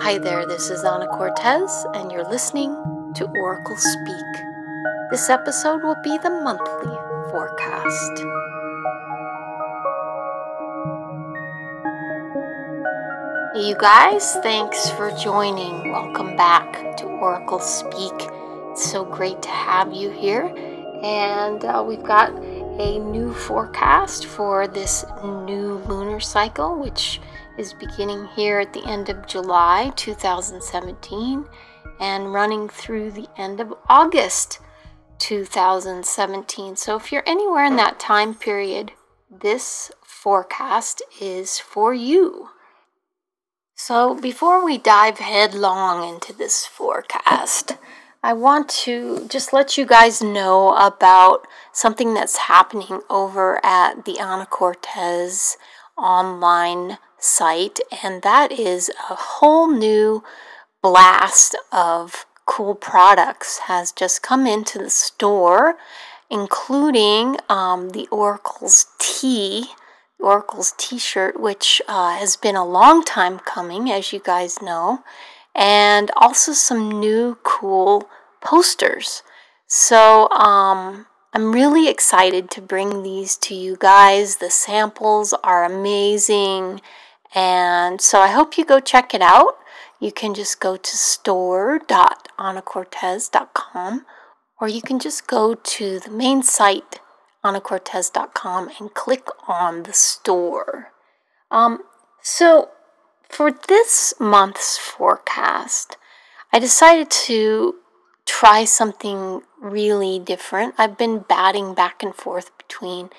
Hi there, this is Ana Cortez, and you're listening to Oracle Speak. This episode will be the monthly forecast. Hey, you guys, thanks for joining. Welcome back to Oracle Speak. It's so great to have you here. And uh, we've got a new forecast for this new lunar cycle, which is beginning here at the end of July 2017 and running through the end of August 2017. So if you're anywhere in that time period, this forecast is for you. So before we dive headlong into this forecast, I want to just let you guys know about something that's happening over at the Ana Cortez online site, and that is a whole new blast of cool products has just come into the store, including um, the Oracle's Tee, Oracle's T-shirt, which uh, has been a long time coming, as you guys know, and also some new cool posters. So um, I'm really excited to bring these to you guys. The samples are amazing and so I hope you go check it out. You can just go to store.anacortez.com or you can just go to the main site, anacortez.com, and click on the store. Um, so for this month's forecast, I decided to try something really different. I've been batting back and forth between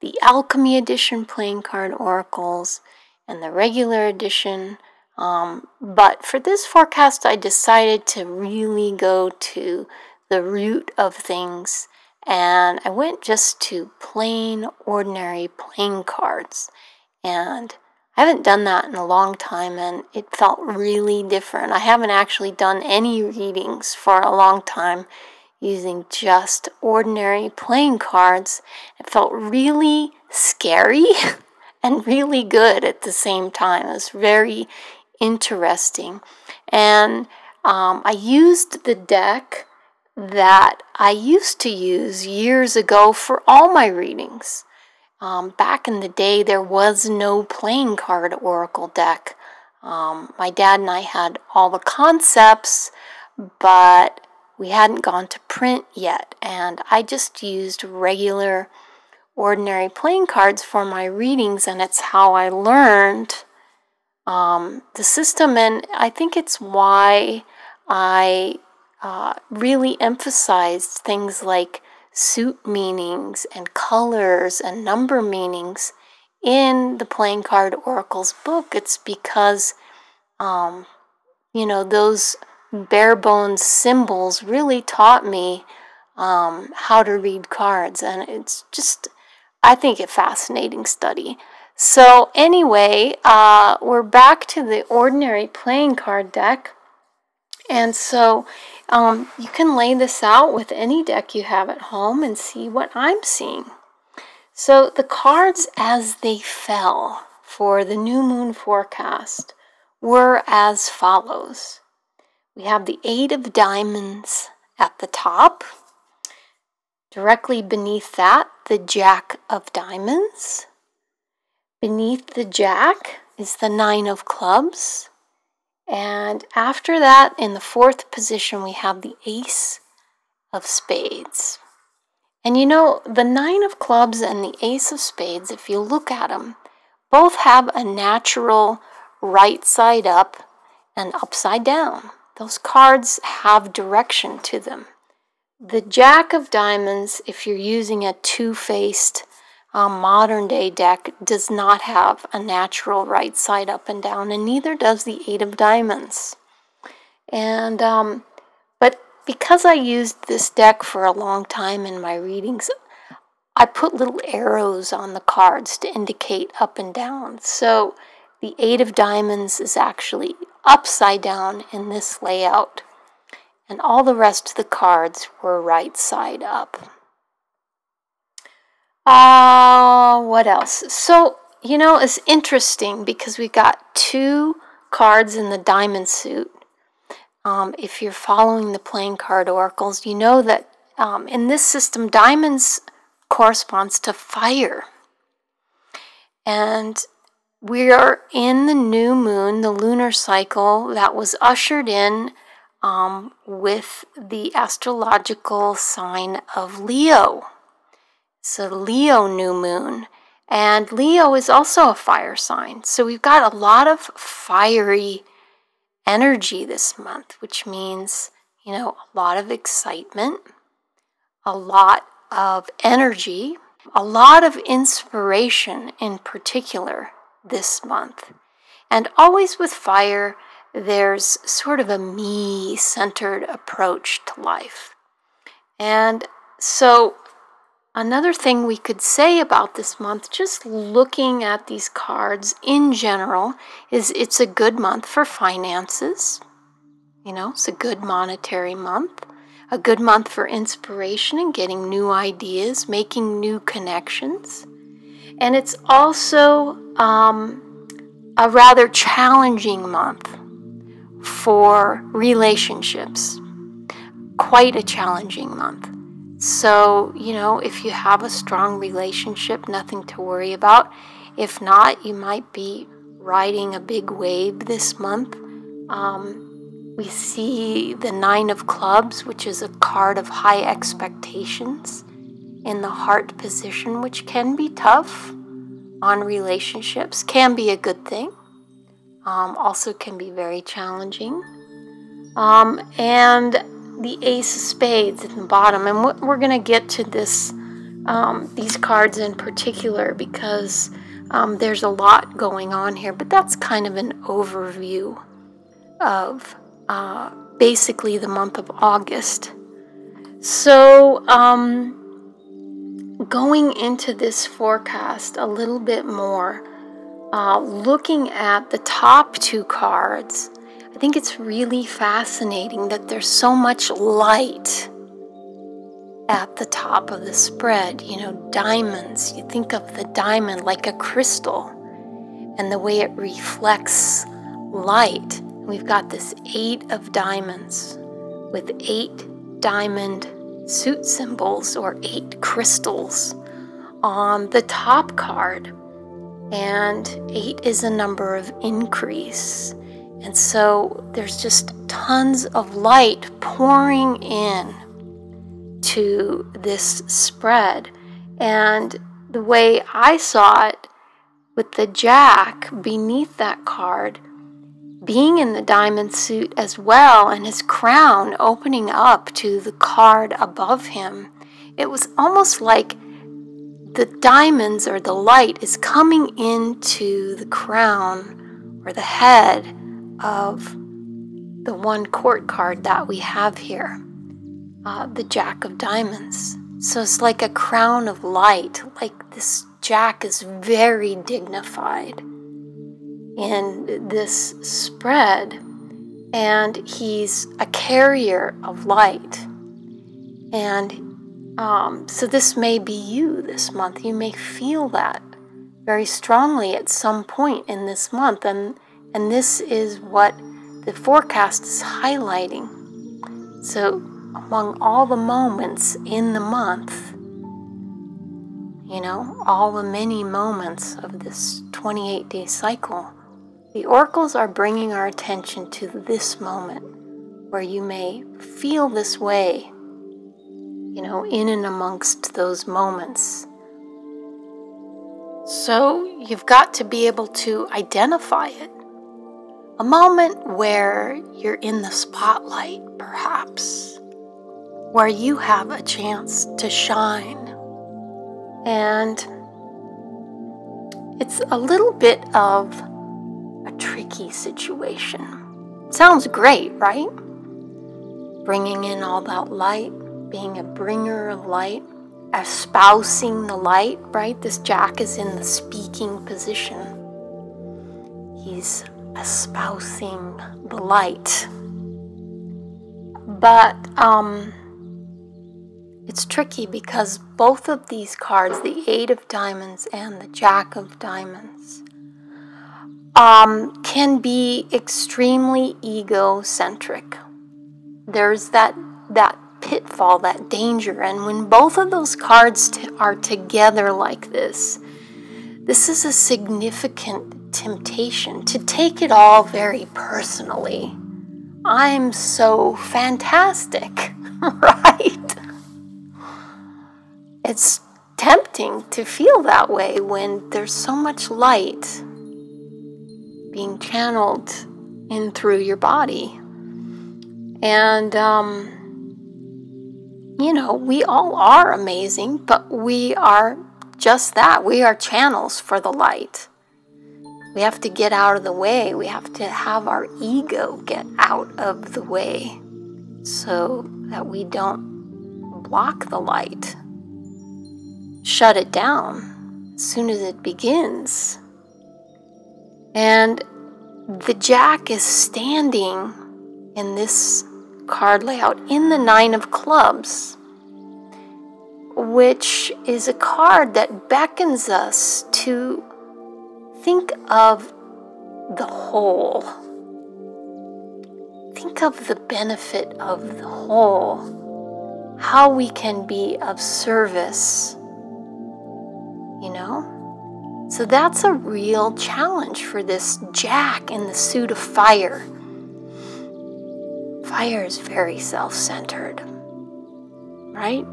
the Alchemy Edition playing card oracles and the regular edition. Um, but for this forecast, I decided to really go to the root of things and I went just to plain, ordinary playing cards. And I haven't done that in a long time and it felt really different. I haven't actually done any readings for a long time using just ordinary playing cards. It felt really scary. and really good at the same time. It was very interesting. And um, I used the deck that I used to use years ago for all my readings. Um, back in the day, there was no playing card oracle deck. Um, my dad and I had all the concepts, but we hadn't gone to print yet, and I just used regular ordinary playing cards for my readings, and it's how I learned um, the system. And I think it's why I uh, really emphasized things like suit meanings and colors and number meanings in the playing card oracles book. It's because, um, you know, those bare bones symbols really taught me um, how to read cards, and it's just I think a fascinating study. So anyway, uh, we're back to the ordinary playing card deck. And so um, you can lay this out with any deck you have at home and see what I'm seeing. So the cards as they fell for the new moon forecast were as follows. We have the Eight of Diamonds at the top. Directly beneath that, the Jack of Diamonds. Beneath the Jack is the Nine of Clubs. And after that, in the fourth position, we have the Ace of Spades. And you know, the Nine of Clubs and the Ace of Spades, if you look at them, both have a natural right side up and upside down. Those cards have direction to them. The Jack of Diamonds, if you're using a two faced um, modern day deck, does not have a natural right side up and down, and neither does the Eight of Diamonds. And, um, but because I used this deck for a long time in my readings, I put little arrows on the cards to indicate up and down. So the Eight of Diamonds is actually upside down in this layout and all the rest of the cards were right side up. Uh, what else? So, you know, it's interesting because we got two cards in the diamond suit. Um, if you're following the playing card oracles, you know that um, in this system, diamonds corresponds to fire. And we are in the new moon, the lunar cycle that was ushered in um, with the astrological sign of Leo. It's a Leo new moon. And Leo is also a fire sign. So we've got a lot of fiery energy this month, which means, you know, a lot of excitement, a lot of energy, a lot of inspiration in particular this month. And always with fire, there's sort of a me centered approach to life. And so, another thing we could say about this month, just looking at these cards in general, is it's a good month for finances. You know, it's a good monetary month, a good month for inspiration and getting new ideas, making new connections. And it's also um, a rather challenging month for relationships. Quite a challenging month. So, you know, if you have a strong relationship, nothing to worry about. If not, you might be riding a big wave this month. Um, we see the Nine of Clubs, which is a card of high expectations in the heart position, which can be tough on relationships, can be a good thing um, also can be very challenging. Um, and the Ace of Spades at the bottom. And what, we're going to get to this, um, these cards in particular because um, there's a lot going on here. But that's kind of an overview of uh, basically the month of August. So, um, going into this forecast a little bit more, uh, looking at the top two cards, I think it's really fascinating that there's so much light at the top of the spread. You know, diamonds, you think of the diamond like a crystal and the way it reflects light. We've got this eight of diamonds with eight diamond suit symbols or eight crystals on the top card. And eight is a number of increase. And so there's just tons of light pouring in to this spread. And the way I saw it with the jack beneath that card, being in the diamond suit as well, and his crown opening up to the card above him, it was almost like the diamonds or the light is coming into the crown or the head of the one court card that we have here, uh, the Jack of Diamonds. So it's like a crown of light, like this Jack is very dignified in this spread, and he's a carrier of light. And um, so, this may be you this month. You may feel that very strongly at some point in this month, and, and this is what the forecast is highlighting. So, among all the moments in the month, you know, all the many moments of this 28 day cycle, the oracles are bringing our attention to this moment where you may feel this way you know, in and amongst those moments. So you've got to be able to identify it. A moment where you're in the spotlight, perhaps, where you have a chance to shine. And it's a little bit of a tricky situation. Sounds great, right? Bringing in all that light being a bringer of light, espousing the light, right? This Jack is in the speaking position. He's espousing the light. But um, it's tricky because both of these cards, the Eight of Diamonds and the Jack of Diamonds, um, can be extremely egocentric. There's that that pitfall, that danger, and when both of those cards t- are together like this, this is a significant temptation to take it all very personally. I'm so fantastic, right? It's tempting to feel that way when there's so much light being channeled in through your body. And, um, you know, we all are amazing, but we are just that. We are channels for the light. We have to get out of the way. We have to have our ego get out of the way so that we don't block the light, shut it down as soon as it begins. And the jack is standing in this card layout in the Nine of Clubs, which is a card that beckons us to think of the whole. Think of the benefit of the whole, how we can be of service, you know? So that's a real challenge for this Jack in the suit of fire. Fire is very self centered, right?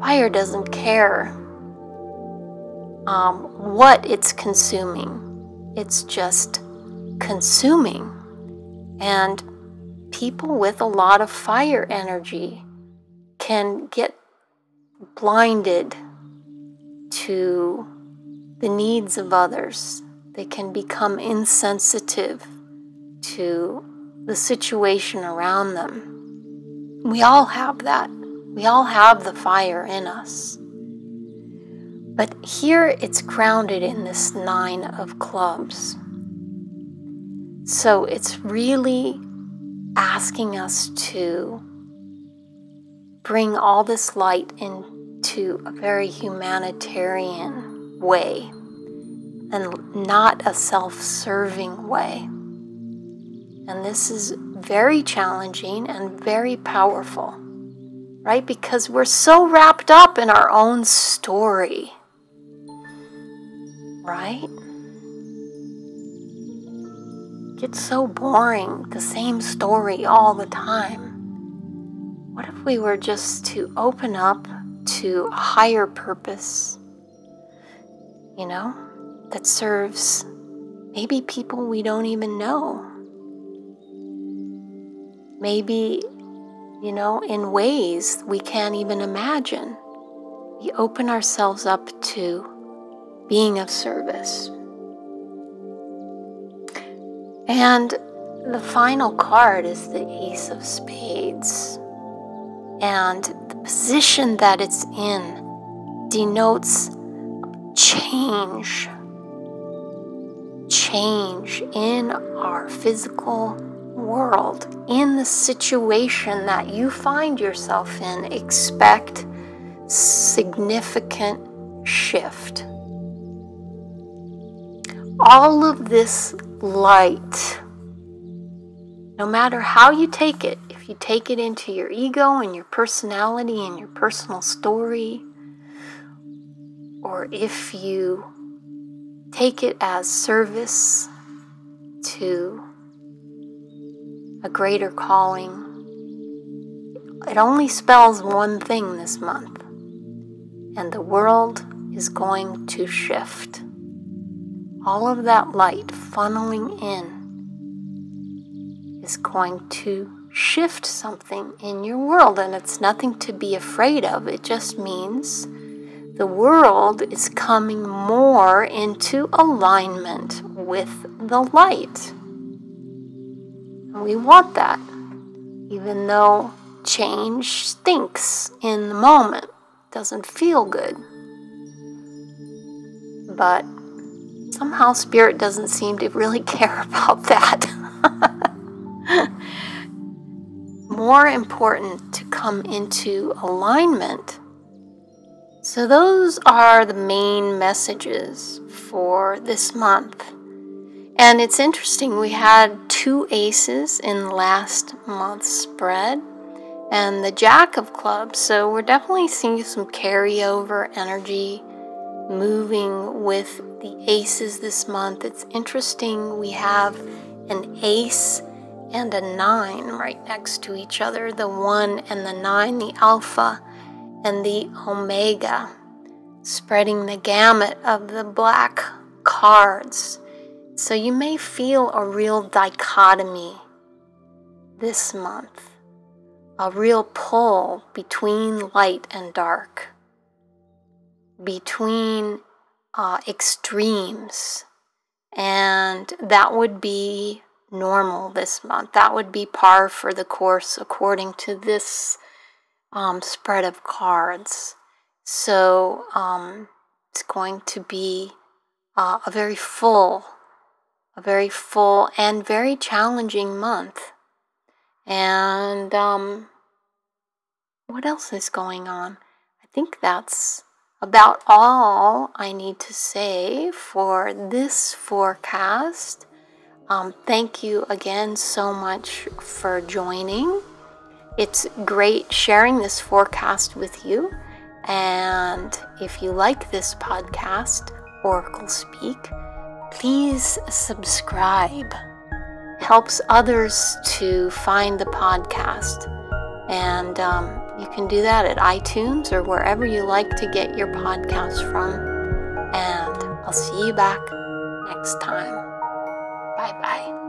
Fire doesn't care um, what it's consuming, it's just consuming. And people with a lot of fire energy can get blinded to the needs of others. They can become insensitive to the situation around them. We all have that. We all have the fire in us. But here it's grounded in this nine of clubs. So it's really asking us to bring all this light into a very humanitarian way and not a self serving way. And this is very challenging and very powerful, right? Because we're so wrapped up in our own story, right? It's so boring, the same story all the time. What if we were just to open up to a higher purpose? you know, that serves maybe people we don't even know. Maybe, you know, in ways we can't even imagine. We open ourselves up to being of service. And the final card is the Ace of Spades. And the position that it's in denotes change. Change in our physical world, in the situation that you find yourself in. Expect significant shift. All of this light, no matter how you take it, if you take it into your ego and your personality and your personal story, or if you take it as service to a greater calling, it only spells one thing this month, and the world is going to shift. All of that light funneling in is going to shift something in your world, and it's nothing to be afraid of. It just means the world is coming more into alignment with the light. we want that, even though change stinks in the moment, doesn't feel good. But somehow Spirit doesn't seem to really care about that. more important to come into alignment. So, those are the main messages for this month. And it's interesting, we had two aces in last month's spread and the Jack of Clubs. So, we're definitely seeing some carryover energy moving with the aces this month. It's interesting, we have an ace and a nine right next to each other the one and the nine, the alpha and the omega, spreading the gamut of the black cards. So you may feel a real dichotomy this month, a real pull between light and dark, between uh, extremes. And that would be normal this month. That would be par for the course according to this um, spread of cards. So um, it's going to be uh, a very full, a very full and very challenging month. And um, what else is going on? I think that's about all I need to say for this forecast. Um, thank you again so much for joining. It's great sharing this forecast with you. And if you like this podcast, Oracle Speak, please subscribe. Helps others to find the podcast. And um, you can do that at iTunes or wherever you like to get your podcast from. And I'll see you back next time. Bye bye.